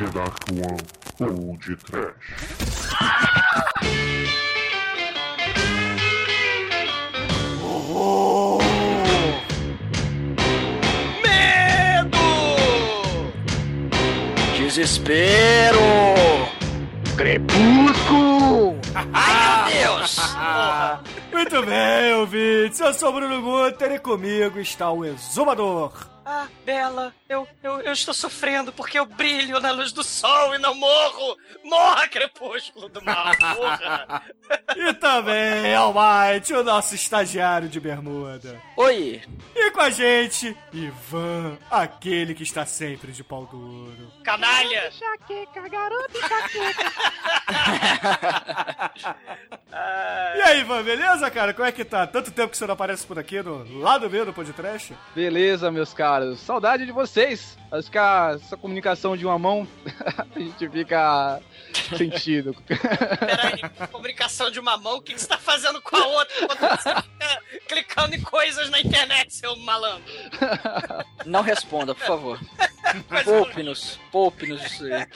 The Dark One ou de Trash. Medo! Desespero! Crepúsculo! Ai, meu Deus! Muito bem, ouvintes. Eu sou o Bruno Guter e comigo está o Exumador. Ah, Bela, eu, eu, eu estou sofrendo porque eu brilho na luz do sol e não morro! Morra, crepúsculo do mal! Morra! E também Almighty, o nosso estagiário de bermuda. Oi! E com a gente, Ivan, aquele que está sempre de pau duro. Canalha! Enxaqueca, garoto, enxaqueca. E aí, Ivan, beleza, cara? Como é que tá? Tanto tempo que você não aparece por aqui no lado B do podcast? Beleza, meus caros. Saudade de vocês. Acho que a, essa comunicação de uma mão a gente fica sentido. Peraí, comunicação de uma mão, o que, que você tá fazendo com a outra enquanto você fica clicando em coisas na internet, seu malandro? Não responda, por favor. Poupe-nos, poupe-nos isso aí.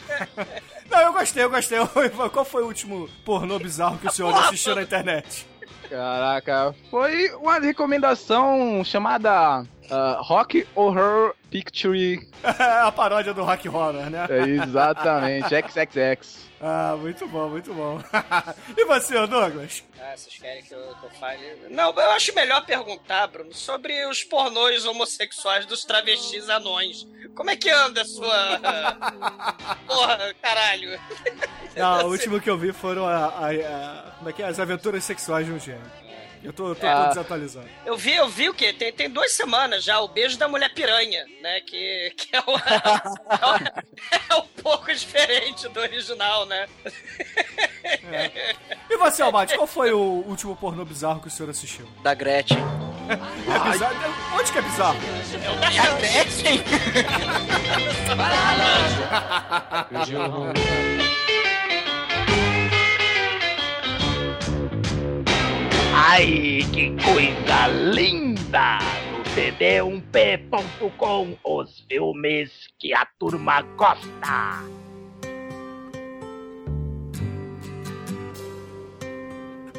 Não, eu gostei, eu gostei. Qual foi o último pornô bizarro que o senhor assistiu na internet? Caraca, foi uma recomendação chamada ah, Rock Horror Picture. a paródia do Rock Horror, né? É, exatamente, XXX. Ah, muito bom, muito bom. e você, Douglas? Ah, vocês querem que eu, que eu fale? Não, eu acho melhor perguntar, Bruno, sobre os pornôs homossexuais dos travestis anões. Como é que anda a sua. Porra, caralho. Não, o último que eu vi foram a, a- a- como é que é? as aventuras sexuais de um gênio. Eu tô, tô, Ah. tô desatualizado. Eu vi, eu vi o quê? Tem, tem duas semanas já, o beijo da mulher piranha, né? Que, que é, o, é, o- é um pouco diferente do original, né? E você, Almighty, qual foi o último pornô bizarro que o senhor assistiu? Da Gretchen. É bizarro? Onde que é bizarro? É o da Gretchen. Ai, que coisa linda! No cd1p.com, os filmes que a turma gosta.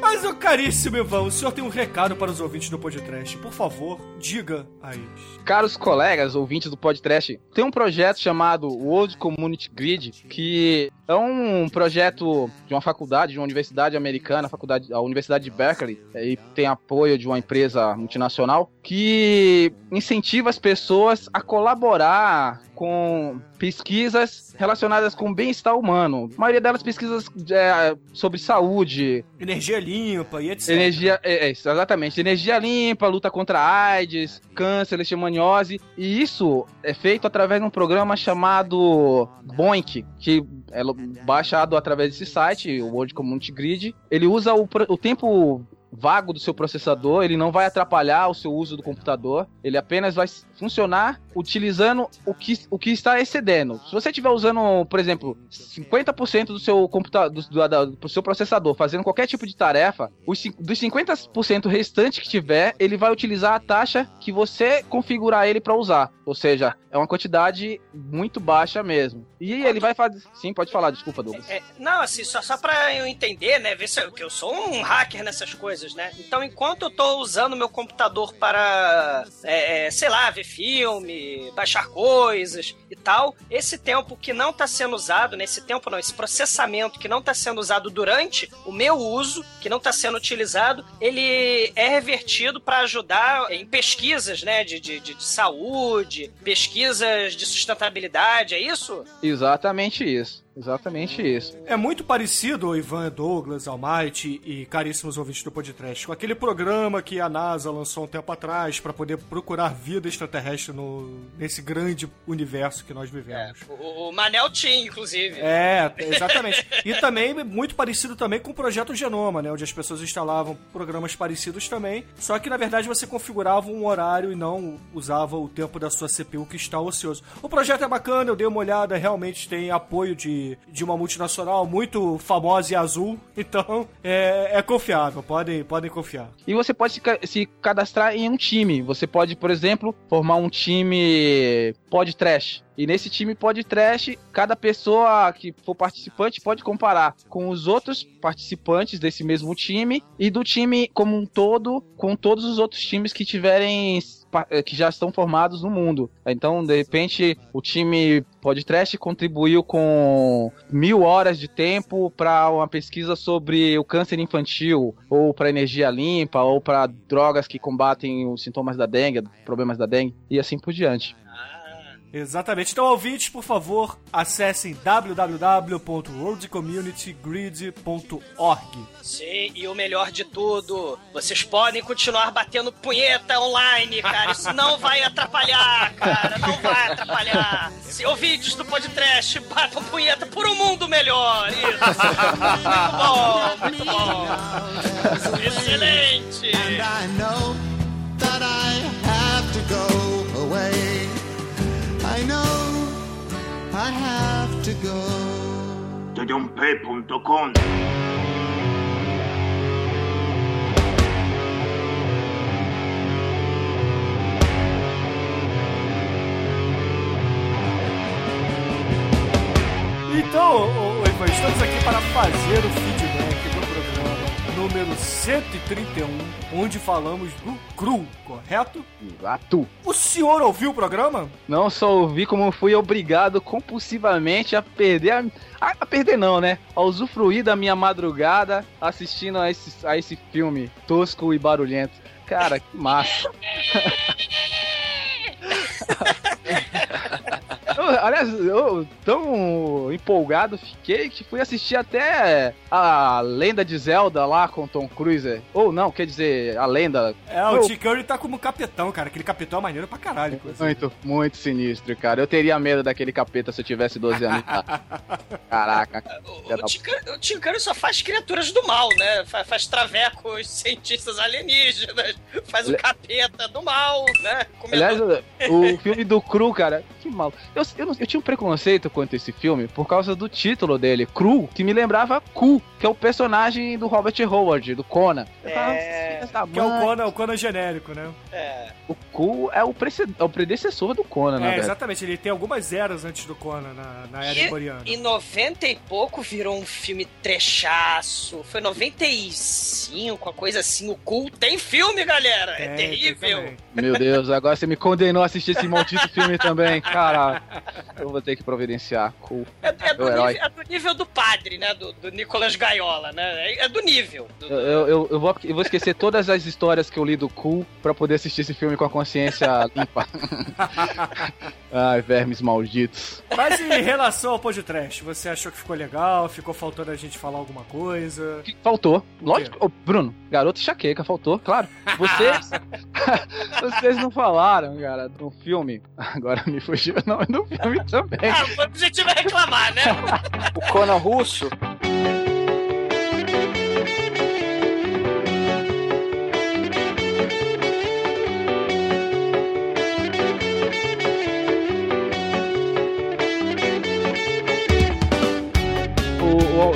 Mas, ô caríssimo Ivan, o senhor tem um recado para os ouvintes do podcast. Por favor, diga a eles. Caros colegas, ouvintes do podcast, tem um projeto chamado World Community Grid, que é um projeto de uma faculdade, de uma universidade americana, a, faculdade, a Universidade de Berkeley, e tem apoio de uma empresa multinacional, que incentiva as pessoas a colaborar com pesquisas relacionadas com o bem-estar humano. A maioria delas pesquisas é, sobre saúde, Energia limpa e etc. Energia, é, é, exatamente. Energia limpa, luta contra AIDS, câncer, leishmaniose. E isso é feito através de um programa chamado Boink, que é baixado através desse site, o World Community Grid. Ele usa o, o tempo vago do seu processador, ele não vai atrapalhar o seu uso do computador, ele apenas vai funcionar utilizando o que, o que está excedendo. Se você estiver usando, por exemplo, 50% do seu computador, do, do, do seu processador fazendo qualquer tipo de tarefa, os, dos 50% restante que tiver, ele vai utilizar a taxa que você configurar ele para usar. Ou seja, é uma quantidade muito baixa mesmo. E ele vai fazer. Sim, pode falar, desculpa, Douglas. É, não, assim, só, só pra eu entender, né? Ver se eu, que eu sou um hacker nessas coisas, né? Então, enquanto eu tô usando meu computador para, é, é, sei lá, ver filme, baixar coisas e tal, esse tempo que não tá sendo usado, né? Esse tempo não, esse processamento que não tá sendo usado durante o meu uso, que não tá sendo utilizado, ele é revertido para ajudar em pesquisas, né? De, de, de, de saúde, pesquisas de sustentabilidade, é isso? Exatamente isso. Exatamente isso. É muito parecido, Ivan, Douglas, Almighty e caríssimos ouvintes do podcast, com aquele programa que a NASA lançou um tempo atrás para poder procurar vida extraterrestre no, nesse grande universo que nós vivemos. O, o Manel tinha, inclusive. É, exatamente. E também muito parecido também com o projeto Genoma, né? Onde as pessoas instalavam programas parecidos também. Só que na verdade você configurava um horário e não usava o tempo da sua CPU que está ocioso. O projeto é bacana, eu dei uma olhada, realmente tem apoio de, de uma multinacional muito famosa e azul. Então é, é confiável, podem, podem confiar. E você pode se, se cadastrar em um time. Você pode, por exemplo, formar um time pod trash. E nesse time podcast, cada pessoa que for participante pode comparar com os outros participantes desse mesmo time e do time como um todo com todos os outros times que tiverem eh, que já estão formados no mundo. Então, de repente, o time podcast contribuiu com mil horas de tempo para uma pesquisa sobre o câncer infantil, ou para energia limpa, ou para drogas que combatem os sintomas da dengue, problemas da dengue, e assim por diante. Exatamente. Então, ouvintes, por favor, acessem www.worldcommunitygrid.org. Sim, e o melhor de tudo, vocês podem continuar batendo punheta online, cara. Isso não vai atrapalhar, cara. Não vai atrapalhar. Se ouvintes do podcast batam punheta por um mundo melhor. Isso. Muito bom, muito bom. Excelente. I have to go. Tudumpe.com Então, Ivan, estamos aqui para fazer o programa número 131, onde falamos do cru, correto? Exato. O senhor ouviu o programa? Não só ouvi como fui obrigado compulsivamente a perder a, a, a perder não, né? A usufruir da minha madrugada assistindo a esse, a esse filme tosco e barulhento. Cara, que massa. Aliás, eu tão empolgado fiquei que fui assistir até a lenda de Zelda lá com Tom Cruise. Ou não, quer dizer, a lenda. É, o Tim Curry tá como capitão, cara. Aquele capitão é maneiro pra caralho. coisa. Muito, muito sinistro, cara. Eu teria medo daquele capeta se eu tivesse 12 anos. Caraca. O, o Tincano só faz criaturas do mal, né? Faz, faz travecos, cientistas alienígenas, faz o capeta do mal, né? Aliás, Comedor- o filme do Cru, cara, que mal. Eu, eu, não- eu tinha um preconceito quanto a esse filme por causa do título dele, Cru, que me lembrava Cu, que é o personagem do Robert Howard, do Conan. É, "Filha da Que é o mãe." Conan, o Conan genérico, né? é. O Cu é o, prece- é o predecessor do Conan, na É, verdade. exatamente. Ele tem algumas eras antes do Conan na, na era E- coreana. Em 90 e pouco virou um filme trechaço. Foi 95, uma coisa assim. O Cool tem filme, galera. É, tem terrível. Meu Deus, agora você me condenou a assistir esse maldito filme também, cara. Eu vou ter que providenciar. Cu. É, é do O herói. nível, é do nível do padre, né? Do, do Nicolas Gaiola, né? É, é do nível. Do- Eu, eu, eu- eu vou, eu vou esquecer todas as histórias que eu li do Cu pra poder assistir esse filme com a consciência limpa. Ai, vermes malditos. Mas em relação ao podcast, você achou que ficou legal? Ficou faltando a gente falar alguma coisa? Faltou. Lógico. Ô, Bruno, garoto enxaqueca, faltou, claro. Vocês. vocês não falaram, cara, do filme. Agora me fugiu o nome do filme também. Ah, o objetivo é reclamar, né? O Conan russo.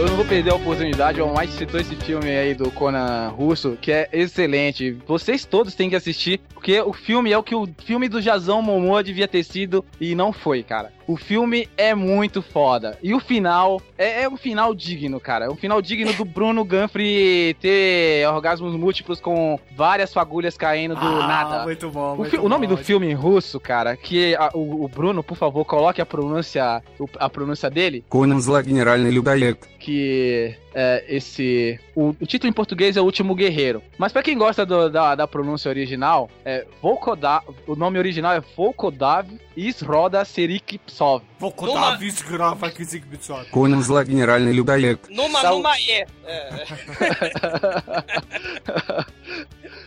Eu não vou perder a oportunidade, o mais citou esse filme aí do Conan russo, que é excelente. Vocês todos têm que assistir, porque o filme é o que o filme do Jazão Momoa devia ter sido e não foi, cara. O filme é muito foda. E o final é, é um final digno, cara. É um final digno do Bruno Ganfrey ter orgasmos múltiplos com várias fagulhas caindo do ah, nada. Muito bom, O, muito fi- o nome bom. do filme em russo, cara, que a- o, o Bruno, por favor, coloque a pronúncia, o- a pronúncia dele, Конан зла генеральный людоед. que é esse. O, o título em português é O Último Guerreiro. Mas pra quem gosta do- da, da pronúncia original, é Volkodav, o nome original é Volkodav Isroda Serikipsov. Vou contar Numa- uma vez grava aqui, Zig Bitsock. Конан зла генеральный людоед. Numa, Sal- numa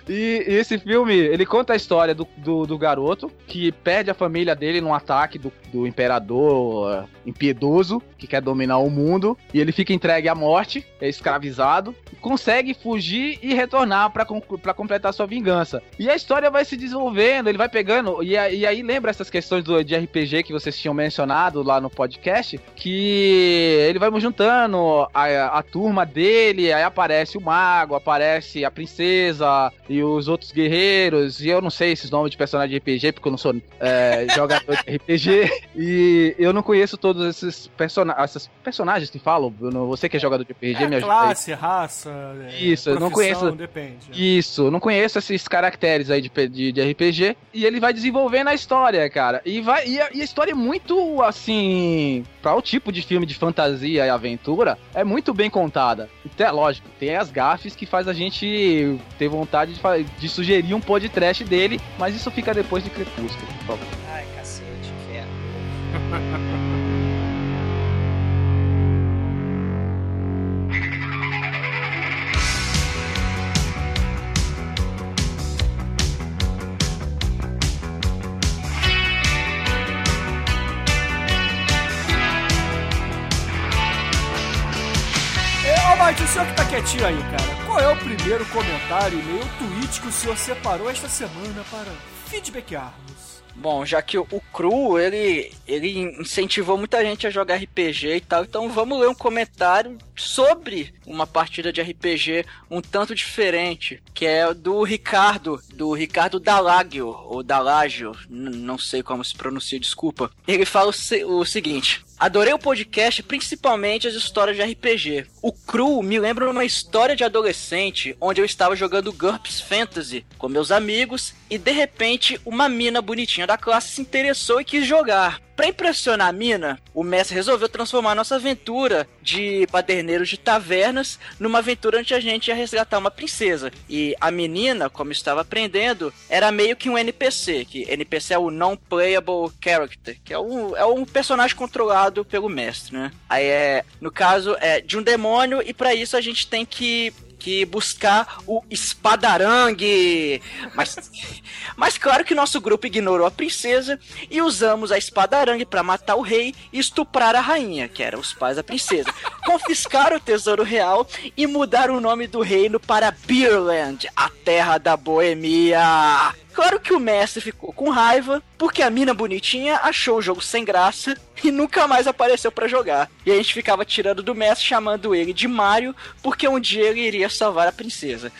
E. Esse filme, ele conta a história do, do, do garoto que perde a família dele num ataque do, do imperador uh, impiedoso que quer dominar o mundo. E ele fica entregue à morte, é escravizado, consegue fugir e retornar pra completar sua vingança. E a história vai se desenvolvendo, ele vai pegando. E, a- e aí lembra essas questões do, de RPG que vocês tinham mencionado lá no podcast, que ele vai juntando a, a turma dele, aí aparece o mago, aparece a princesa, e os outros guerreiros, e eu não sei esses nomes de personagem de RPG, porque eu não sou é, jogador de RPG, e eu não conheço todos esses persona esses personagens que falam. Bruno. Você que é jogador de RPG, É, me ajuda aí. classe, raça. é, Isso, eu não conheço. Depende. Isso, não conheço esses caracteres aí de, de, de RPG. E ele vai desenvolvendo a história, cara. E, vai, e, a, e a história é muito, assim. Pra o tipo de filme de fantasia e aventura, é muito bem contada. Então, é lógico, tem as gafes que faz a gente ter vontade de, de sugerir um podcast dele, mas isso fica depois de Crepúsculo, por favor. Ai, cacete, inferno. É, o senhor que tá quietinho aí, cara, o primeiro comentário, e-mail, tweet que o senhor separou esta semana para feedbackarmos? Bom, já que o, Cru, ele, ele incentivou muita gente a jogar RPG e tal, então vamos ler um comentário sobre uma partida de RPG um tanto diferente, que é do Ricardo, do Ricardo Dalagio, ou Dalagio, não sei como se pronuncia, desculpa. Ele fala o, se- o seguinte... Adorei o podcast, principalmente as histórias de RPG. O Cru me lembra uma história de adolescente onde eu estava jogando GURPS Fantasy com meus amigos e de repente uma mina bonitinha da classe se interessou e quis jogar. Pra impressionar a mina, o mestre resolveu transformar nossa aventura de paderneiros de tavernas numa aventura onde a gente ia resgatar uma princesa. E a menina, como estava aprendendo, era meio que um NPC, que NPC é o Non-Playable Character, que é um, é um personagem controlado pelo mestre, né? Aí é, no caso, é de um demônio, e pra isso a gente tem que que buscar o espadarangue. Mas, mas claro que nosso grupo ignorou a princesa e usamos a espadarangue para matar o rei e estuprar a rainha, que eram os pais da princesa. Confiscar o tesouro real e mudar o nome do reino para Beerland, a terra da boemia. Claro que o mestre ficou com raiva, porque a mina bonitinha achou o jogo sem graça e nunca mais apareceu pra jogar. E a gente ficava tirando do mestre, chamando ele de Mario, porque um dia ele iria salvar a princesa.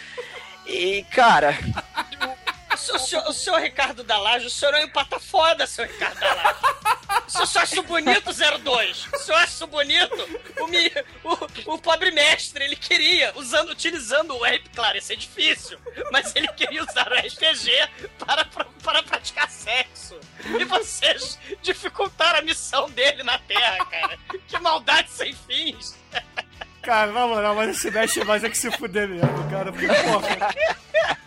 E, cara, O senhor, o senhor- Ricardo Dalage, o senhor é um empata foda, seu Ricardo Dalage. O senhor só acha bonito 02. O senhor acha bonito? O, mi, o, o pobre mestre, ele queria, usando, utilizando o RP, claro, isso é difícil, mas ele queria usar o RPG para, para, para praticar sexo. E vocês dificultaram a missão dele na Terra, cara. Que maldade sem fins. Cara, na moral, mas esse mexe mais é que se fuder mesmo, cara. Porque, porra.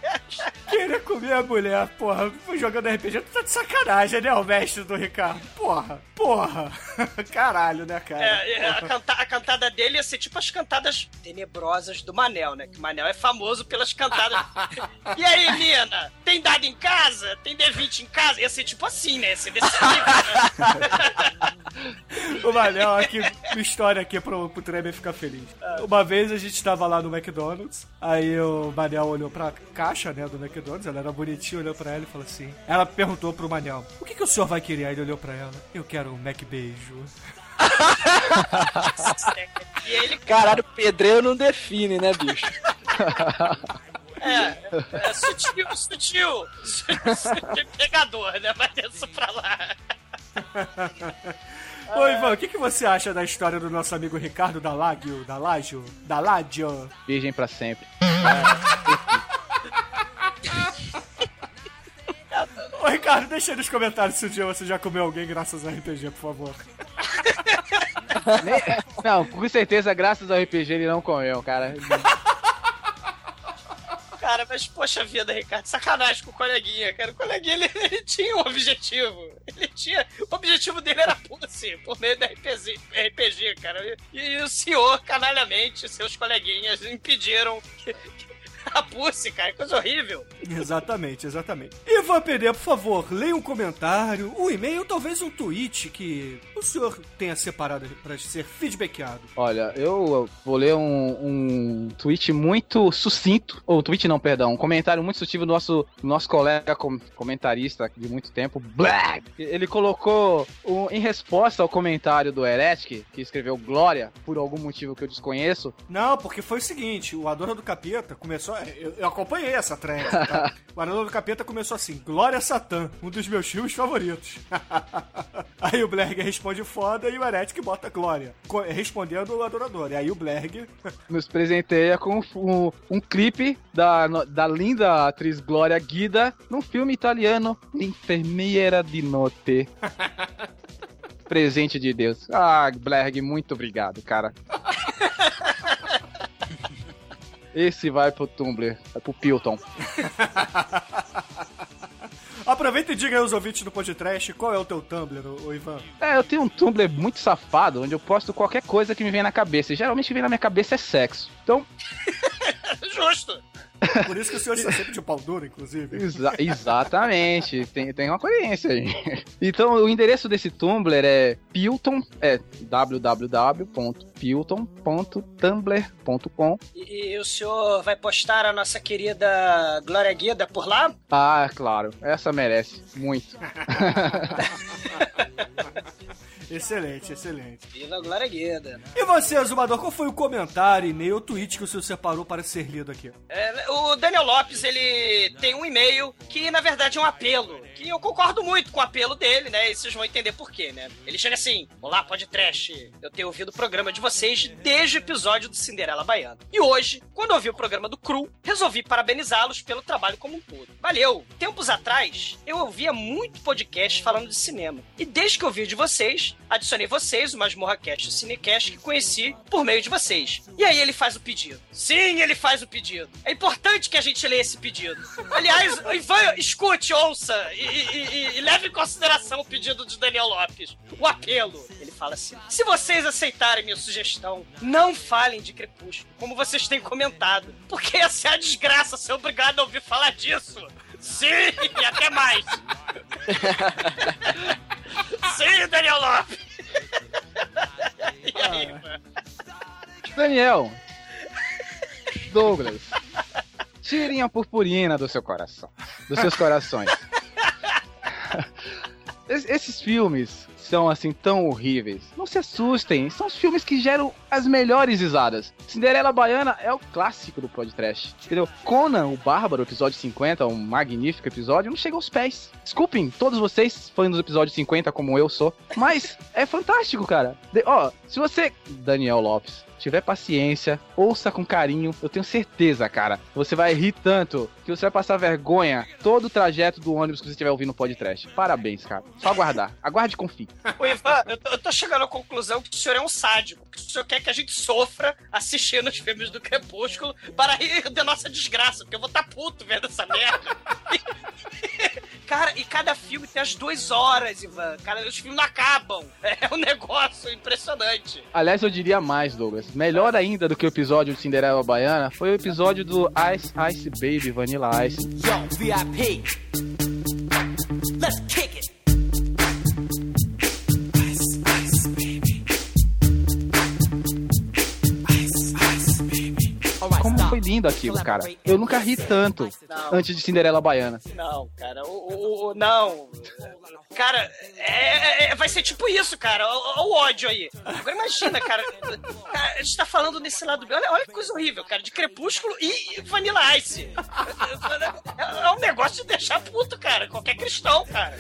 Querer comer a mulher, porra, jogando RPG, tu tá de sacanagem, né, o mestre do Ricardo? Porra, porra. Caralho, né, cara? É, é, a, canta- a cantada dele ia ser tipo as cantadas tenebrosas do Manel, né? Que o Manel é famoso pelas cantadas. e aí, Nina? Tem dado em casa? Tem D20 em casa? Ia ser tipo assim, né? Ia ser desse nível, né? O Manel aqui, uma história aqui pro, pro Tremer ficar feliz. Uma vez a gente tava lá no McDonald's, aí o Manel olhou pra caixa, né, do McDonald's, ela era bonitinha, olhou pra ela e falou assim. Ela perguntou pro Manel: O que, que o senhor vai querer? Aí ele olhou pra ela: Eu quero um Mac Beijo. E ele, caralho, pedreiro não define, né, bicho? é, é sutil, sutil, sutil, pegador, né? Mas isso pra lá. Ô, Ivan, o que, que você acha da história do nosso amigo Ricardo Dalagio? Dalagio? Dalagio? Virgem pra sempre. Ô, Ricardo, deixa aí nos comentários se um dia você já comeu alguém graças ao RPG, por favor. Não, com certeza, graças ao RPG, ele não comeu, cara. Cara, mas poxa vida, Ricardo, sacanagem com o coleguinha, cara. O coleguinha, ele, ele tinha um objetivo. Ele tinha... O objetivo dele era pussy, por meio da RPG, RPG cara. E, e o senhor, canalhamente, seus coleguinhas, impediram que- que- pussy, cara. Coisa horrível. Exatamente, exatamente. Ivan PD, por favor, leia um comentário, um e-mail, talvez um tweet que o senhor tenha separado para ser feedbackado? Olha, eu vou ler um, um tweet muito sucinto, ou tweet não, perdão, um comentário muito sucinto do nosso, nosso colega com- comentarista de muito tempo, Black. Ele colocou, um- em resposta ao comentário do Heretic, que escreveu Glória, por algum motivo que eu desconheço, Não, porque foi o seguinte, o Adora do Capeta começou. Eu, eu acompanhei essa thread, tá? O Adora do Capeta começou assim: Glória Satã, um dos meus filmes favoritos. aí o Blerg responde foda e o Heretic bota Glória, respondendo o Adorador. E aí o Blerg. nos presenteia com um, um clipe da, da linda atriz Glória Guida num filme italiano, Enfermeira di Notte. Presente de Deus. Ah, Blerg, muito obrigado, cara. Esse vai pro Tumblr, vai pro Pilton. Aproveita e diga aí aos ouvintes do podcast qual é o teu Tumblr, ô, ô Ivan. É, eu tenho um Tumblr muito safado, onde eu posto qualquer coisa que me vem na cabeça. E geralmente o que vem na minha cabeça é sexo. Então, Justo. Por isso que o senhor está sempre de pau duro, inclusive. Exa- exatamente, tem, tem uma coerência aí. Então, o endereço desse Tumblr é Pilton, é www.pilton.tumblr.com. E, e o senhor vai postar a nossa querida Glória Guida por lá? Ah, claro, essa merece, muito. Excelente, excelente. Viva a Glória Guida. E você, Zumador, qual foi o comentário, e-mail tweet que o senhor separou para ser lido aqui? É, o Daniel Lopes, ele tem um e-mail que, na verdade, é um apelo. Que eu concordo muito com o apelo dele, né? E vocês vão entender por quê, né? Ele chega assim: Olá, podcast. Eu tenho ouvido o programa de vocês desde o episódio do Cinderela Baiana. E hoje, quando ouvi o programa do Cru, resolvi parabenizá-los pelo trabalho como um todo. Valeu! Tempos atrás, eu ouvia muito podcast falando de cinema. E desde que eu vi de vocês, adicionei vocês, o Masmorra Cast e o Cinecast, que conheci por meio de vocês. E aí ele faz o pedido. Sim, ele faz o pedido. É importante que a gente leia esse pedido. Aliás, Ivan, escute, ouça e, e- e- e leve em consideração o pedido de Daniel Lopes. O apelo. Ele fala assim: se vocês aceitarem minha sugestão, não falem de Crepúsculo, como vocês têm comentado. Porque essa é a desgraça ser obrigado a ouvir falar disso. Sim, e até mais. Sim, Daniel Lopes. E aí, Ivan? Daniel, Douglas, tirem a purpurina do seu coração, dos seus corações. Es- Esses filmes são assim tão horríveis. Não se assustem, são os filmes que geram as melhores risadas. Cinderela Baiana é o clássico do podcast. Entendeu? Conan, o Bárbaro, episódio 50, um magnífico episódio, não chega aos pés. Desculpem, todos vocês, fãs do episódio 50, como eu sou. Mas é fantástico, cara. Ó, se você, Daniel Lopes, tiver paciência, ouça com carinho, eu tenho certeza, cara, você vai rir tanto que você vai passar vergonha todo o trajeto do ônibus que você estiver ouvindo o podcast. Parabéns, cara. Só aguardar. Aguarde e confie. Ô, Ivan, eu tô, eu tô chegando à conclusão que o senhor é um sádico. Que o senhor quer que a gente sofra assistindo os filmes do Crepúsculo para rir da nossa desgraça, porque eu vou estar puto vendo essa merda. Cara, e cada filme tem as duas horas, Ivan. Cara, os filmes não acabam. É um negócio impressionante. Aliás, eu diria mais, Douglas. Melhor ainda do que o episódio de Cinderela Baiana foi o episódio do Ice Ice Baby Vanilla Ice. Yo, VIP. Como stop. foi lindo aquilo, cara. Eu nunca ri tanto antes de Cinderela Baiana. Não, cara, o, o- o- não. Cara, é- é- vai ser tipo isso, cara. Olha o ódio aí. Agora imagina, cara. Cara, A gente tá falando nesse lado. Olha, olha que coisa horrível, cara. De Crepúsculo e Vanilla Ice. É, é um negócio de deixar puto, cara. Qualquer cristão, cara.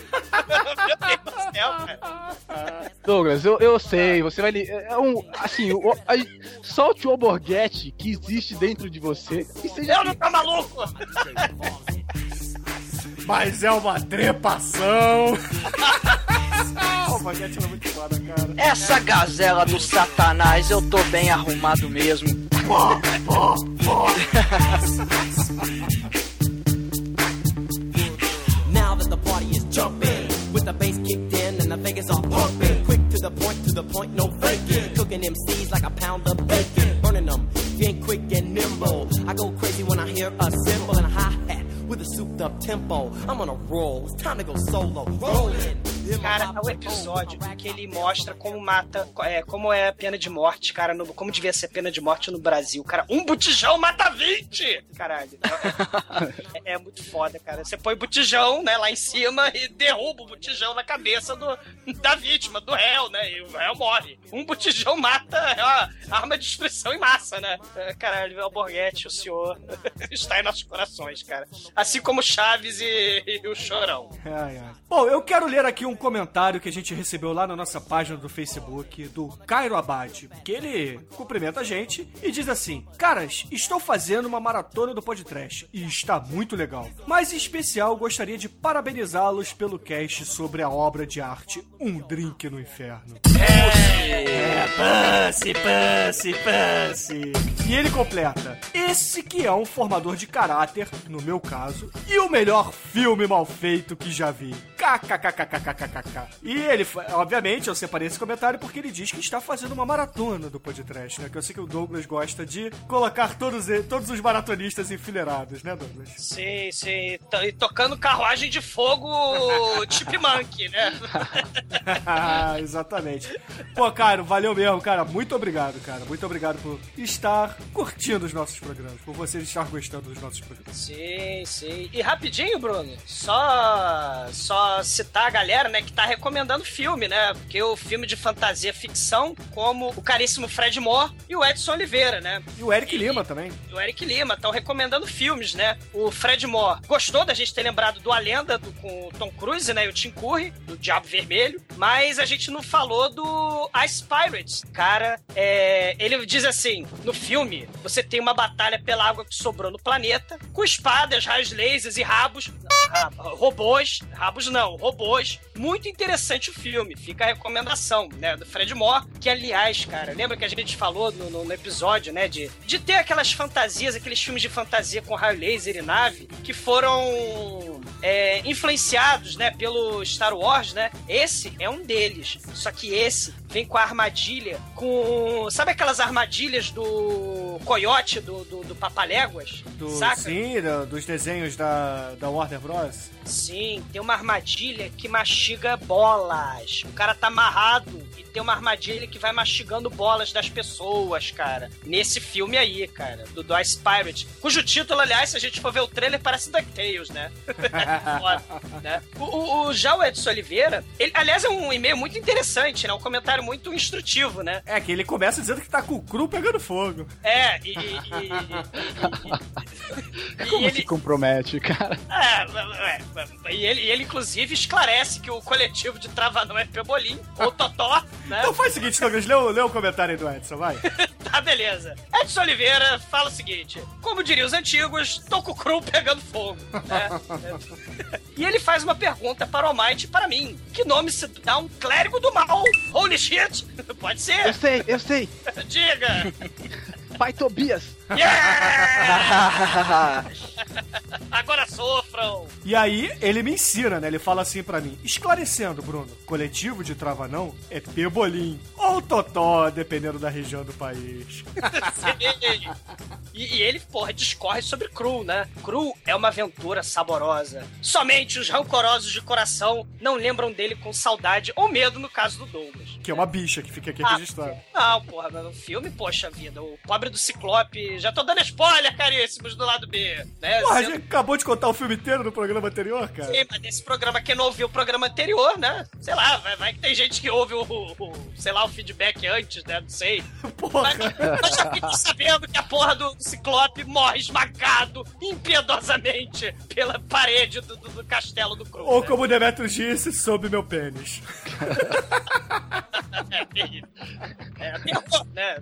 Meu Deus do céu, cara. Douglas, eu, eu sei, você vai. É um. Assim, o, a- solte o alborguete que existe dentro de você. E seja Eu não tô maluco. Mas é uma trepação! Baguete é muito foda, cara. Essa gazela do satanás, eu tô bem arrumado mesmo. Now that the party is jumping, with the bass kicked in and the Vegas are pumping. Quick to the point, to the point, no faking. Cooking MCs like a pound of bacon. Burning them, being quick and nimble. I go crazy when I hear a cymbal souped up tempo. I'm on a roll, it's time to go solo. Rolling, Cara, é o episódio que ele mostra como mata, é, como é a pena de morte, cara, no- como devia ser pena de morte no Brasil, cara. Um botijão mata 20! Caralho. É, é muito foda, cara. Você põe botijão, né, lá em cima e derruba o botijão na cabeça do, da vítima, do réu, né, e o réu morre. Um botijão mata, é uma arma de destruição em massa, né. É, Caralho, Alborguete, o senhor está em nossos corações, cara. Assim como Chaves e, e o Chorão. Ai, ai. Bom, eu quero ler aqui um comentário que a gente recebeu lá na nossa página do Facebook do Cairo Abad, que ele cumprimenta a gente e diz assim: Caras, estou fazendo uma maratona do podcast e está muito legal. Mas em especial gostaria de parabenizá-los pelo cast sobre a obra de arte Um Drink no Inferno. É, Pussy, Pussy, Pussy. E ele completa: Esse que é um formador de caráter, no meu caso, e o melhor filme mal feito que já vi. KKKKKKKK. E ele, obviamente, eu separei esse comentário porque ele diz que está fazendo uma maratona do podcast, né? Que eu sei que o Douglas gosta de colocar todos, todos os maratonistas enfileirados, né, Douglas? Sim, sim. E tocando carruagem de fogo Chipmunk, né? Ah, Exatamente. Pô, cara, valeu mesmo, cara. Muito obrigado, cara. Muito obrigado por estar curtindo os nossos programas, por você estar gostando dos nossos programas. Sim, sim. E rapidinho, Bruno, só só citar a galera, né, que tá recomendando filme, né? Porque o filme de fantasia ficção, como o caríssimo Fred Moore e o Edson Oliveira, né? E o Eric Lima também. E o Eric Lima estão recomendando filmes, né? O Fred Moore gostou da gente ter lembrado do A Lenda do, com o Tom Cruise, né? E o Tim Curry, do Diabo Vermelho. Mas a gente não falou do Ice Pirates. Cara, é, ele diz assim: no filme, você tem uma batalha pela água que sobrou no planeta, com espadas, raios lasers e rabos. rabo- robôs. Rabos não, robôs. Muito interessante o filme. Fica a recomendação, né? Do Fred Moore. Que, aliás, cara, lembra que a gente falou no, no- no episódio, né? De, de ter aquelas fantasias, aqueles filmes de fantasia com raio laser e nave, que foram é, influenciados, né? Pelo Star Wars, né? Esse é um deles. Só que esse vem com a armadilha, com. Sabe aquelas armadilhas do coiote do, do, do Papaléguas? Do, Saca? sim, do- dos desenhos da, da Warner Bros. Sim, tem uma armadilha que mastiga bolas. O cara tá amarrado e tem uma armadilha que vai mastigando bolas das pessoas, cara. Nesse filme aí, cara, do, do Ice Pirate. Cujo título, aliás, se a gente for ver o trailer, parece DuckTales, né? Né? O, o- o- já o Edson Oliveira, ele, aliás, é um e-mail muito interessante, né? Um comentário muito instrutivo, né? É, que ele começa dizendo que tá com o cru pegando fogo. É, e. e- e- e- e- Como e se compromete, cara? É, é, é, e ele, e ele, inclusive, esclarece que o coletivo de Travanão é Pebolim, ou Totó, né? Então faz o seguinte, Douglas, lê o, lê o comentário aí do Edson, vai. Tá, beleza. Edson Oliveira fala o seguinte: como diriam os antigos, tô com o cru pegando fogo. né? e ele faz uma pergunta para o Almighty e para mim: que nome se dá um clérigo do mal? Holy shit! Pode Eu ser? sei, eu sei. Diga! Pai Tobias. Yeah! Agora sofram! E aí, ele me ensina, né? Ele fala assim pra mim: esclarecendo, Bruno, coletivo de Travanão é Pebolim ou Totó, dependendo da região do país. Sim. E, e ele, porra, discorre sobre Cru, né? Cru é uma aventura saborosa. Somente os rancorosos de coração não lembram dele com saudade ou medo no caso do Douglas. Que é uma bicha que fica aqui Ah, registrado. Não, porra, no filme, poxa vida, o pobre do Ciclope. Já tô dando spoiler, caríssimos, do lado B. Né? Porra, a Sendo- gente acabou de contar o filme inteiro no programa anterior, cara. Sim, mas nesse programa que não ouviu o programa anterior, né? Sei lá, vai, vai que tem gente que ouve o, o- sei lá, o feedback antes, né? Não sei. Porra. Mas, mas já sabendo que a porra do Ciclope morre esmagado impiedosamente pela parede do, do- do castelo do Cru. Ou né? como o Demetrius disse, sob meu pênis. É, terror, né?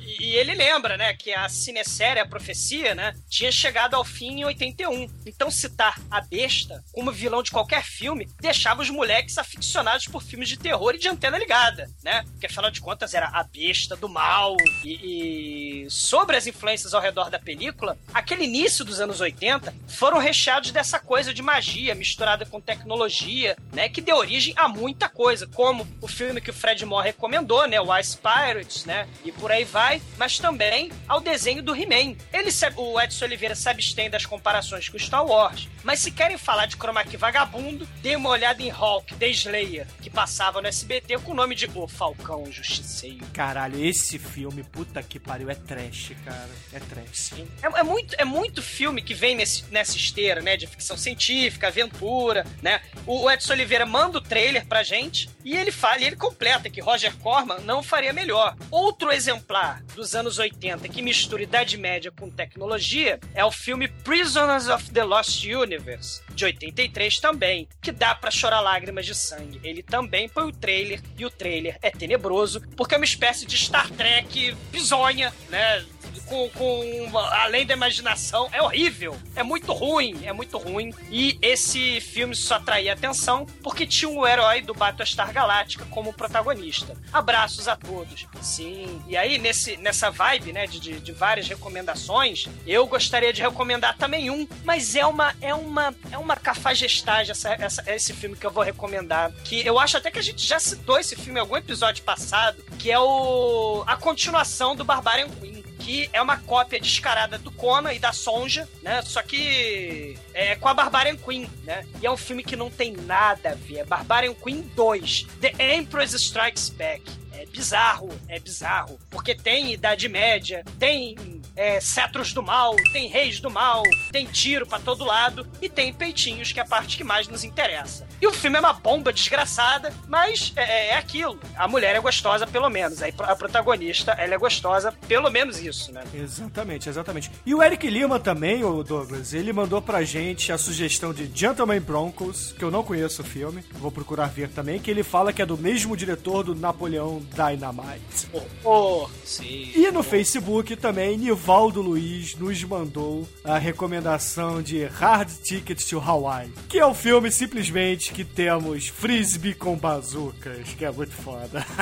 E, e ele lembra, né, que a cinesérie, a profecia, né, tinha chegado ao fim em 81. Então citar a besta como vilão de qualquer filme deixava os moleques aficionados por filmes de terror e de antena ligada, né? Porque afinal de contas era a besta do mal. E, e sobre as influências ao redor da película, aquele início dos anos 80 foram recheados dessa coisa de magia misturada com tecnologia, né, que deu origem a muita coisa, como o filme que o Fred Moore recomendou, né, o Ice Pirates, né, né? E por aí vai, mas também ao desenho do He-Man. Ele se- o Edson Oliveira se abstém das comparações com Star Wars, mas se querem falar de chroma key vagabundo, dê uma olhada em Hulk, The Slayer, que passava no SBT com o nome de O Falcão Justiceiro. Caralho, esse filme, puta que pariu, é trash, cara. É trash. É, é muito, é muito filme que vem nesse, nessa esteira, né? De ficção científica, aventura, né? O, o Edson Oliveira manda o trailer pra gente e ele fala, e ele completa que Roger Corman não faria melhor. Outro exemplar dos anos 80 que mistura Idade Média com tecnologia é o filme Prisoners of the Lost Universe, de 83 também, que dá pra chorar lágrimas de sangue. Ele também põe o trailer e o trailer é tenebroso, porque é uma espécie de Star Trek bizonha, né? Com, com além da imaginação. É horrível. É muito ruim. É muito ruim. E esse filme só atraía atenção porque tinha o herói do Battlestar Galáctica como protagonista. Abraços a todos. Sim. E aí, nesse, nessa vibe, né, de, de, de várias recomendações, eu gostaria de recomendar também um, mas é uma é uma é uma cafajestagem essa, essa, esse filme que eu vou recomendar. Que eu acho até que a gente já citou esse filme em algum episódio passado, que é o a continuação do Barbarian Queen que é uma cópia descarada do Conan e da Sonja, né? Só que é com a Barbarian Queen, né? E é um filme que não tem nada a ver. É Barbarian Queen 2, The Empress Strikes Back. É bizarro, é bizarro. Porque tem Idade Média, tem é, cetros do mal, tem reis do mal, tem tiro pra todo lado e tem peitinhos, que é a parte que mais nos interessa. E o filme é uma bomba desgraçada, mas é, é aquilo. A mulher é gostosa, pelo menos. Aí A protagonista, ela é gostosa, pelo menos isso, né? Exatamente, exatamente. E o Eric Lima também, o Douglas, ele mandou pra gente a sugestão de Gentleman Broncos, que eu não conheço o filme, vou procurar ver também, que ele fala que é do mesmo diretor do Napoleão Dynamite. Oh, sim. E no Facebook também, Nivaldo Luiz nos mandou a recomendação de Hard Ticket to Hawaii, que é o filme simplesmente que temos frisbee com bazucas, que é muito foda.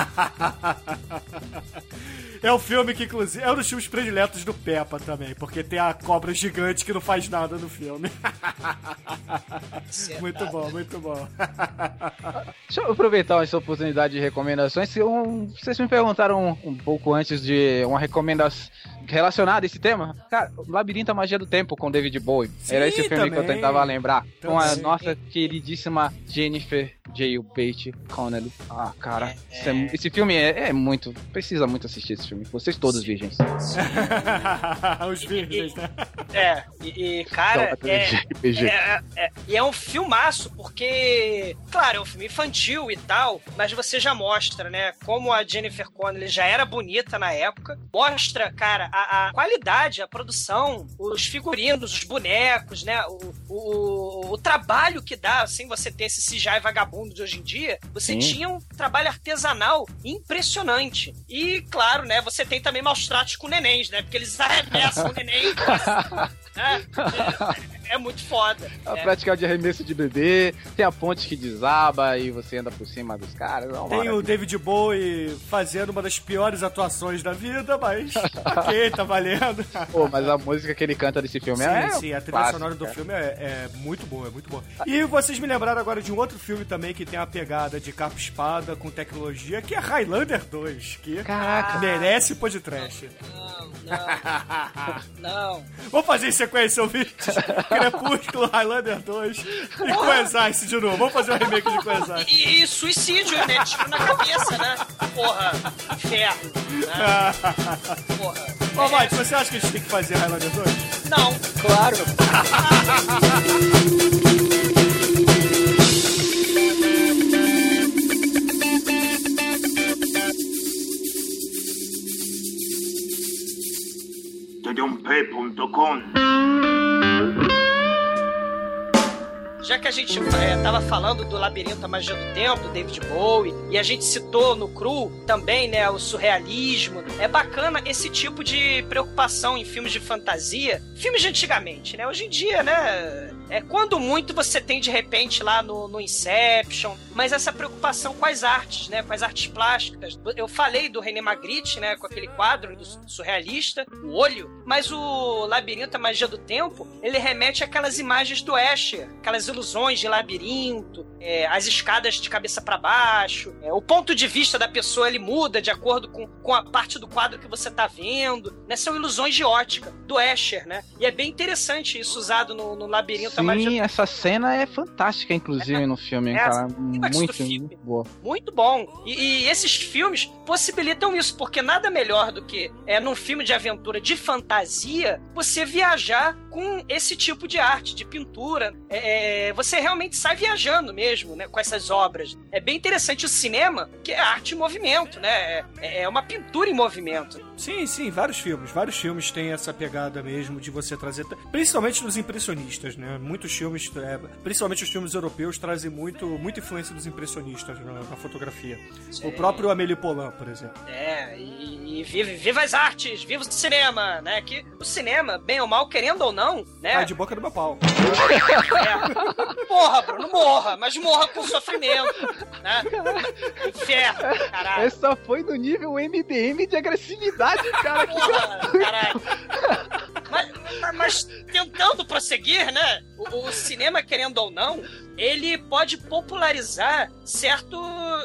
É um filme que, inclusive, é um dos filmes prediletos do Peppa também, porque tem a cobra gigante que não faz nada no filme. muito bom, muito bom. Deixa eu aproveitar essa oportunidade de recomendações. Se um- vocês me perguntaram um pouco antes de uma recomendação relacionada a esse tema. Cara, Labirinto a Magia do Tempo com David Bowie. Era Sim, esse filme que eu também. tentava lembrar. Com a Também. nossa queridíssima Jennifer Jailbait Connelly. Ah, cara, isso é- esse filme é, é muito. Precisa muito assistir esse filme. Vocês todos virgens. Os virgens, né? É, e, e, cara, é, RPG. é, é- e é um filmaço, porque, claro, é um filme infantil e tal, mas você já mostra, né, como a Jennifer Connelly já era bonita na época, mostra, cara, a, a qualidade, a produção, os figurinos, os bonecos, né, o, o, o trabalho que dá, assim, você ter esse CGI vagabundo de hoje em dia, você Sim. tinha um trabalho artesanal impressionante. E, claro, né, você tem também maus tratos com nenéns, né, porque eles arremessam o neném, né, é, é muito foda. A né? prática de arremesso de bebê, tem a ponte que desaba e você anda por cima dos caras. é uma Tem o. David Bowie fazendo uma das piores atuações da vida, mas ok, tá valendo. Pô, mas a música que ele canta desse filme sim, é. sim, a trilha clássica, sonora do filme é, é muito boa, é muito boa. E vocês me lembraram agora de um outro filme também que tem a pegada de capa e espada com tecnologia, que é Highlander 2, que Caraca. merece pôr de trash. Não, não. Vamos fazer em sequência, ouvintes. Crepúsculo, Highlander 2 e Coexiste de novo. Vamos fazer um remake de Coexiste. E, e suicídio, né? Tiro na cabeça, né? Porra, inferno. Né? Porra. Ô, Mike, você acha que a gente tem que fazer Highlander 2? Não. Claro. Tdump.com Já que a gente é, tava falando do Labirinto a Magia do Tempo, David Bowie, e a gente citou no Cru também, né, o surrealismo, é bacana esse tipo de preocupação em filmes de fantasia, filmes de antigamente, né? Hoje em dia, né, É, quando muito você tem de repente lá no, no Inception, mas essa preocupação com as artes, né? Com as artes plásticas. Eu falei do René Magritte, né? Com aquele quadro do surrealista, o olho, mas o Labirinto, a Magia do Tempo, ele remete àquelas imagens do Escher, aquelas ilusões de labirinto, é, as escadas de cabeça para baixo, é, o ponto de vista da pessoa ele muda de acordo com, com a parte do quadro que você tá vendo, né? São ilusões de ótica do Escher, né? E é bem interessante isso usado no, no Labirinto, Sim, essa cena é fantástica, inclusive, no filme, É, cara. Muito, filme. muito boa. Muito bom. E, e esses filmes possibilitam isso, porque nada melhor do que é num filme de aventura de fantasia você viajar com esse tipo de arte, de pintura. É, é, você realmente sai viajando mesmo, né, com essas obras. É bem interessante o cinema, que é arte em movimento, né? É, é uma pintura em movimento. Sim, sim, vários filmes. Vários filmes têm essa pegada mesmo de você trazer. Principalmente nos impressionistas, né? Muitos filmes, é, principalmente os filmes europeus, trazem muito, muita influência dos impressionistas na, na fotografia. O próprio Amélie Poulain, por exemplo. É, e, e viva, viva as artes, viva o cinema, né? Que o cinema, bem ou mal, querendo ou não, né? Cai de boca do meu pau. É. Morra, Bruno, morra, mas morra com sofrimento, né? Inferno, caralho. Esse só foi no nível MDM de agressividade, cara. que Porra, caralho. Mas, mas- tentando prosseguir, né? O, o cinema, querendo ou não, ele pode popularizar certo,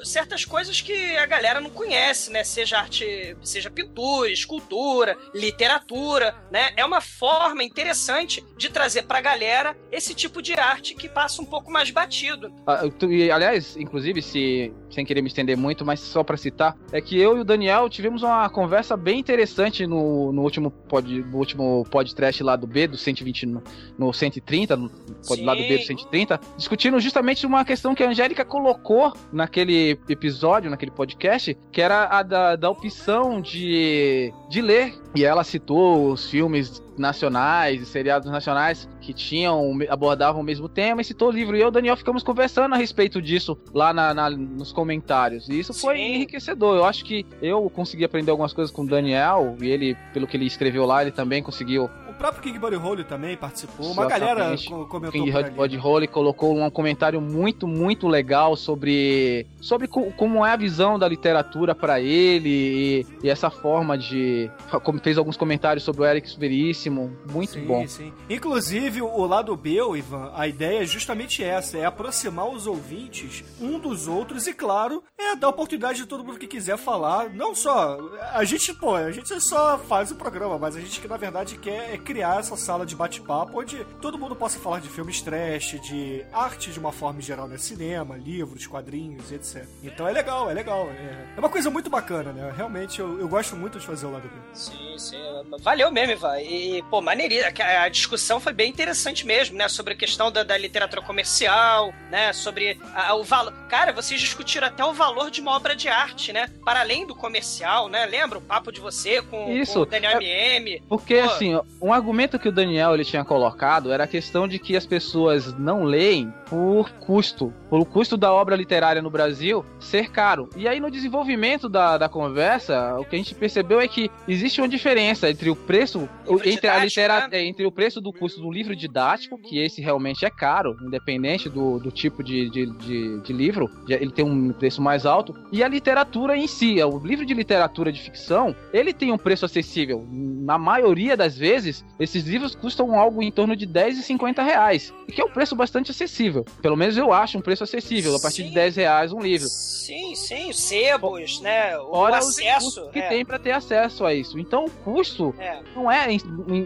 certas coisas que a galera não conhece, né? Seja arte, seja pintura, escultura, literatura, né? É uma forma interessante de trazer pra galera esse tipo de arte que passa um pouco mais batido. Ah, tu- e, aliás, inclusive, se sem querer me estender muito, mas só pra citar, é que eu e o Daniel tivemos uma conversa bem interessante no, no último pod, no último podcast lá do B, do 120 no, no 130, no pod, lá do B do Sim. 130, discutindo justamente uma questão que a Angélica colocou naquele episódio, naquele podcast, que era a da, da opção de, de ler. E ela citou os filmes nacionais e seriados nacionais que tinham abordavam o mesmo tema e citou o livro. E eu e o Daniel ficamos conversando a respeito disso lá na, na- nos comentários. E isso foi Sim. enriquecedor. Eu acho que eu consegui aprender algumas coisas com o Daniel e ele, pelo que ele escreveu lá, ele também conseguiu. O próprio King Buddy Holly também participou. Uma galera co- comentou King Body né? Holly colocou um comentário muito, muito legal sobre, sobre co- como é a visão da literatura pra ele e, e essa forma de. Como fez alguns comentários sobre o Eric Veríssimo. Muito Sim, bom. sim. Inclusive, o lado B, Ivan, a ideia é justamente essa: é aproximar os ouvintes um dos outros e, claro, é dar oportunidade de todo mundo que quiser falar. Não só. A gente, pô, a gente só faz o programa, mas a gente que na verdade quer é criar essa sala de bate-papo onde todo mundo possa falar de filmes trash, de arte de uma forma geral, né? Cinema, livros, quadrinhos, etc. Então é legal, é legal. É, é uma coisa muito bacana, né? Realmente eu, eu gosto muito de fazer o lado B. Sim, sim. Valeu mesmo, Ivan. E, pô, maneirinha. A, a discussão foi bem interessante mesmo, né? Sobre a questão da, da literatura comercial, né? Sobre a- o valor. Cara, vocês discutiram até o valor de uma obra de arte, né? Para além do comercial, né? Lembra o papo de você com, Isso, com o Daniel é- MM? Porque, Pô. assim, um argumento que o Daniel ele tinha colocado era a questão de que as pessoas não leem por custo, pelo custo da obra literária no Brasil ser caro. E aí, no desenvolvimento da, da conversa, o que a gente percebeu é que existe uma diferença entre o preço, Livro entre, a didático, litera, né? é, entre o preço do custo do livro didático, que esse realmente é caro, independente do, do tipo de, de, de, de livro, ele tem um preço mais alto, e a literatura em si. O livro de literatura de ficção, ele tem um preço acessível. Na maioria das vezes, esses livros custam algo em torno de 10 e 50 reais, que é um preço bastante acessível. Pelo menos eu acho um preço acessível, a partir de Sim. 10 reais um livro. Sim, sim, os sebos, né? O Fora os acesso. recursos que é, tem para ter acesso a isso. Então, o custo é. não é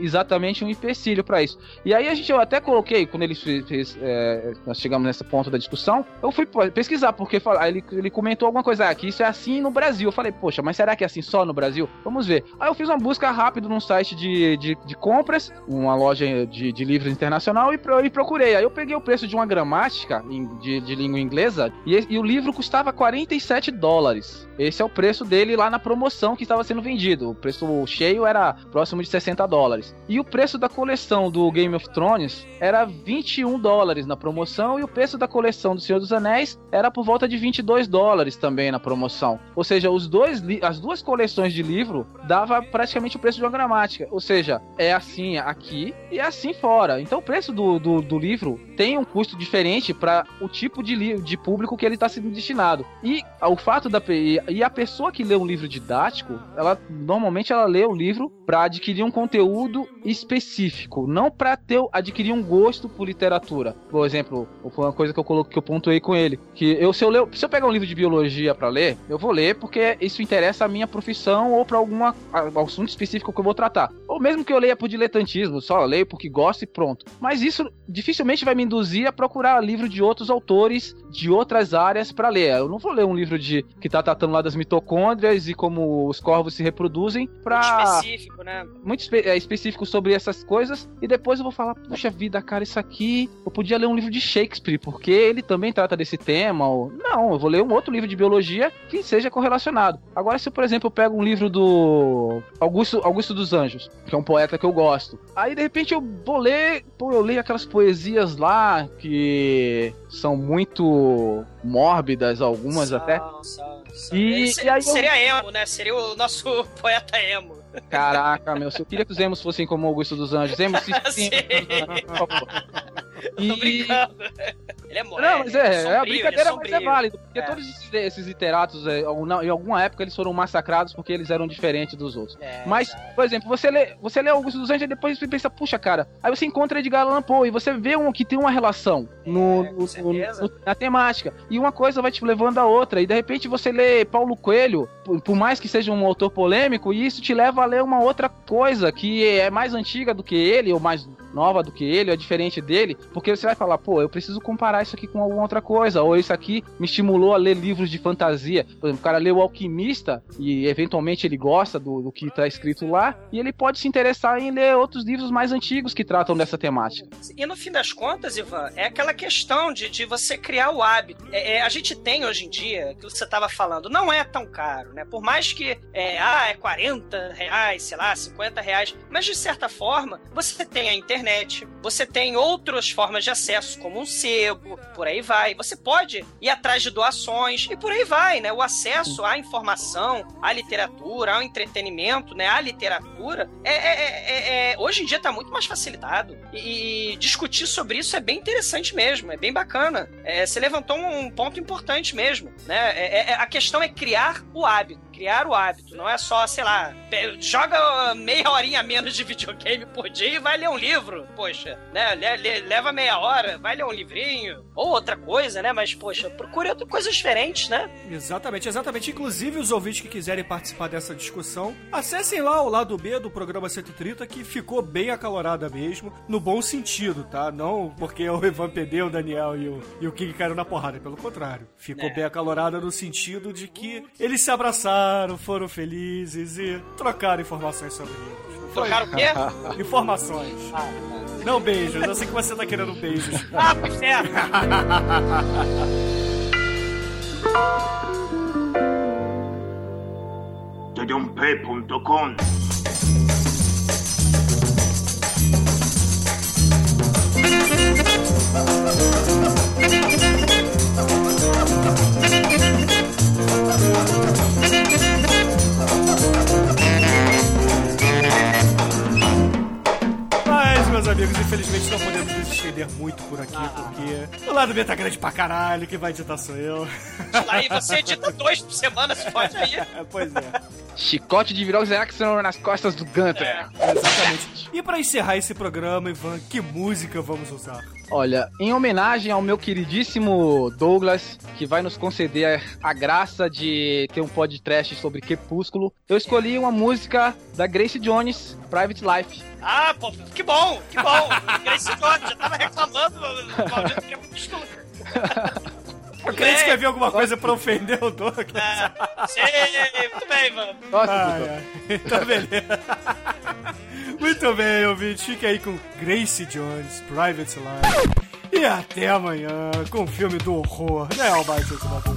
exatamente um empecilho para isso. E aí a gente eu até coloquei quando ele fez, é, nós chegamos nesse ponto da discussão, eu fui pesquisar porque ele, ele comentou alguma coisa ah, que isso é assim no Brasil. Eu falei, poxa, mas será que é assim só no Brasil? Vamos ver. Aí eu fiz uma busca rápida num site de, de, de compras, uma loja de, de livros internacional e, e procurei. Aí eu peguei o preço de uma gramática de, de língua inglesa e, e o livro custava 47 dólares. Esse é o preço dele lá na promoção que estava sendo vendido. O preço cheio era próximo de 60 dólares. E o preço da coleção do Game of Thrones era 21 dólares na promoção e o preço da coleção do Senhor dos Anéis era por volta de 22 dólares também na promoção. Ou seja, os dois as duas coleções de livro dava praticamente o preço de uma gramática. Ou seja, é assim aqui e é assim fora. Então o preço do, do, do livro tem um custo diferente para o tipo de, de público que ele está sendo destinado. E o fato da e a pessoa que lê um livro didático, ela normalmente ela lê o livro para adquirir um conteúdo específico, não para ter adquirir um gosto por literatura. Por exemplo, foi uma coisa que eu coloquei que eu pontuei com ele, que eu se eu ler, se eu pegar um livro de biologia para ler, eu vou ler porque isso interessa a minha profissão ou para algum assunto específico que eu vou tratar. Ou mesmo que eu leia por diletantismo, só leio porque gosto e pronto. Mas isso dificilmente vai me induzir a procurar livro de outros autores de outras áreas para ler. Eu não vou ler um livro de que tá tratando lá das mitocôndrias e como os corvos se reproduzem para Específico, né? muito espe- é, específico sobre essas coisas e depois eu vou falar, puxa vida, cara, isso aqui eu podia ler um livro de Shakespeare, porque ele também trata desse tema. Ou... Não, eu vou ler um outro livro de biologia que seja correlacionado. Agora, se por exemplo eu pego um livro do Augusto, Augusto dos Anjos, que é um poeta que eu gosto, aí de repente eu vou ler, pô, eu leio aquelas poesias lá que são muito mórbidas, algumas São, até. são, são. E- e aí eu- Seria emo, né? Seria o nosso poeta emo. Caraca, meu, se eu queria que os emos fossem como Augusto dos Anjos, emos sim, favor. Tô E- brincando. Ele é mo- Não, mas é, é sombrio, a brincadeira, é mas é válido. Porque É. todos esses, esses literatos, é, em alguma época, eles foram massacrados porque eles eram diferentes dos outros. É, Mas, por exemplo, você lê, você lê Augusto dos Anjos e depois você pensa, puxa, cara, aí você encontra Edgar Allan Poe e você vê um que tem uma relação no, É, no- no- na temática. E uma coisa vai te levando a outra. E de repente você lê Paulo Coelho, por, por mais que seja um autor polêmico, e isso te leva a ler uma outra coisa que é mais antiga do que ele, ou mais nova do que ele, ou é diferente dele, porque você vai falar, pô, eu preciso comparar isso aqui com alguma outra coisa, ou isso aqui me estimulou a ler livros de fantasia. Por exemplo, o cara lê o Alquimista e eventualmente ele gosta do, do que tá escrito lá, e ele pode se interessar em ler outros livros mais antigos que tratam dessa temática. E no fim das contas, Ivan, é aquela questão de, de você criar o hábito. É, é, a gente tem hoje em dia, que você estava falando, não é tão caro, né? Por mais que é, ah, é 40 reais, sei lá, 50 reais, mas de certa forma, você tem a internet, você tem outras formas de acesso, como um sebo, por aí vai. Você pode ir atrás de doações e por aí vai, né? O acesso à informação, à literatura, ao entretenimento, né? À literatura, é, é- é- é- hoje em dia está muito mais facilitado. E, e discutir sobre isso é bem interessante mesmo, é bem bacana. É, você levantou um ponto importante mesmo, né? É- é- a questão é criar o hábito. Criar o hábito, não é só, sei lá, joga meia horinha menos de videogame por dia e vai ler um livro. Poxa, né? Le- le- leva meia hora, vai ler um livrinho. Ou outra coisa, né? Mas, poxa, procure coisas diferentes, né? Exatamente, exatamente. Inclusive, os ouvintes que quiserem participar dessa discussão, acessem lá o lado B do programa 130, que ficou bem acalorada mesmo, no bom sentido, tá? Não porque o Ivan perdeu, o Daniel e o, e o King caíram na porrada, pelo contrário. Ficou É. bem acalorada no sentido de que eles se abraçaram, foram felizes e trocaram informações sobre eles. Trocaram o quê? Informações. Ah, Não beijos, eu sei que você tá querendo beijos. ah inferno! Tedump.com tá grande pra caralho, quem vai editar sou eu. Aí você edita dois por semana, se pode aí. É, pois é. Chicote de Virox Jackson nas costas do Gunter. Exatamente. E pra encerrar esse programa, Ivan, que música vamos usar? Olha, em homenagem ao meu queridíssimo Douglas, que vai nos conceder a graça de ter um podcast sobre Crepúsculo, eu escolhi uma música da Grace Jones, Private Life. Ah, pô, que bom, que bom. Grace Jones, já tava reclamando do maldito crepúsculo. Eu creio que escrever alguma coisa pra ofender o Douglas. Ah, sei, muito bem, mano. Nossa, Dudu. ai. Então, beleza. Muito bem, ouvinte. Fique aí com Grace Jones, Private Life. E até amanhã com o filme do horror, né, Albaito Exumador?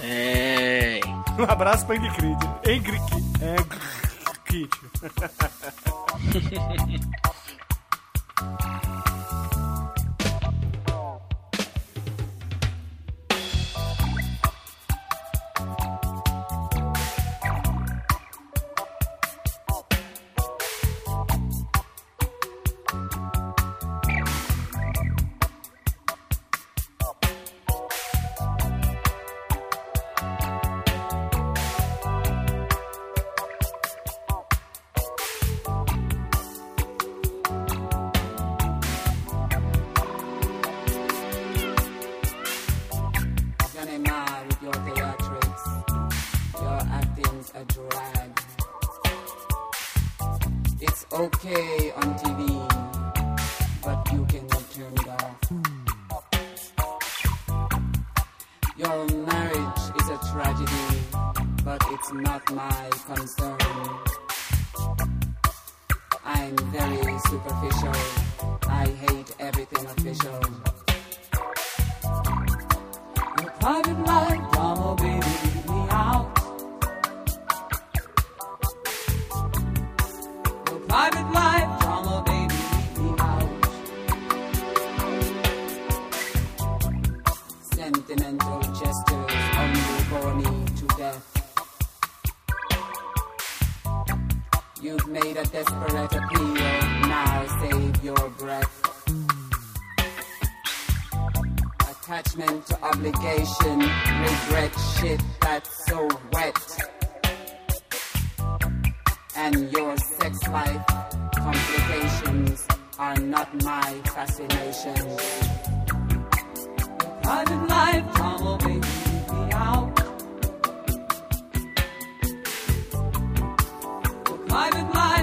Sim. Um abraço pra Angry Creed. Angry Kid. Angry Kid. attachment to obligation, regret shit that's so wet. And your sex life complications are not my fascination. Private life, come me out. Private life.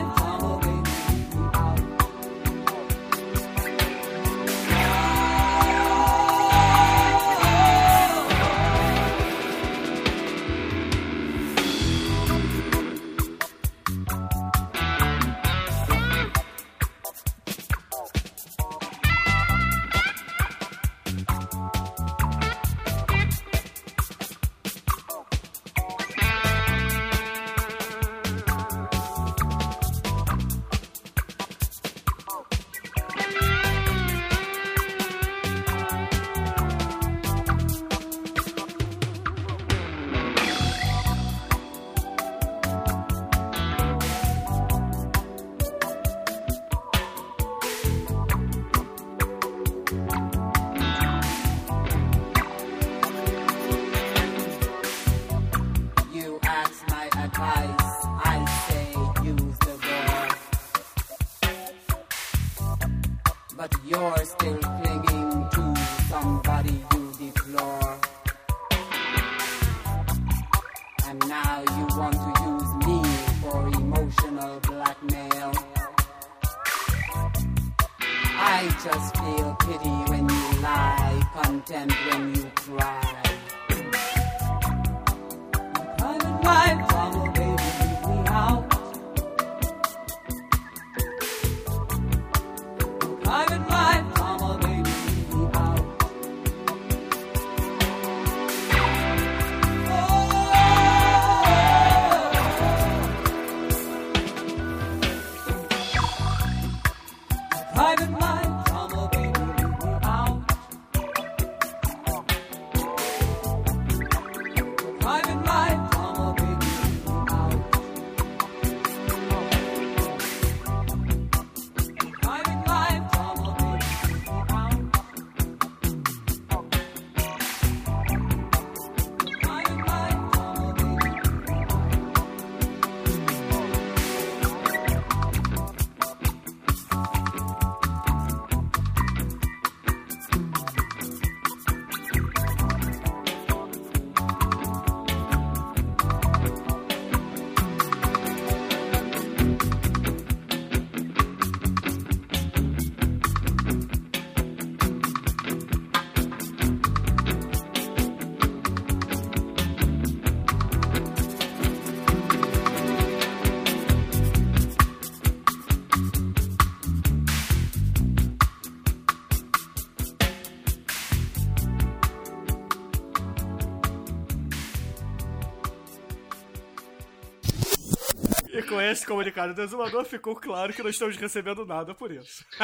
Esse comunicado do exumador, ficou claro que não estamos recebendo nada por isso.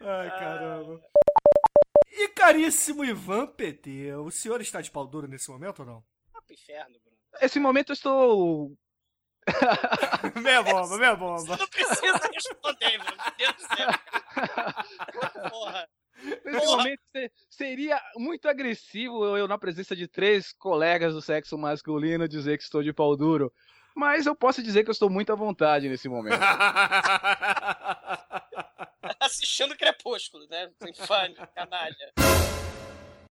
Ai, caramba. E caríssimo Ivan PT, o senhor está de pau duro nesse momento ou não? Vai pro inferno, Bruno. Esse momento eu estou. meia bomba, meia bomba. Não precisa responder, Bruno. Meu Deus do céu. Porra. Nesse Porra. momento se- seria muito agressivo eu, na presença de três colegas do sexo masculino, dizer que estou de pau duro. Mas eu posso dizer que eu estou muito à vontade nesse momento. Assistindo Crepúsculo, né? Infame, canalha.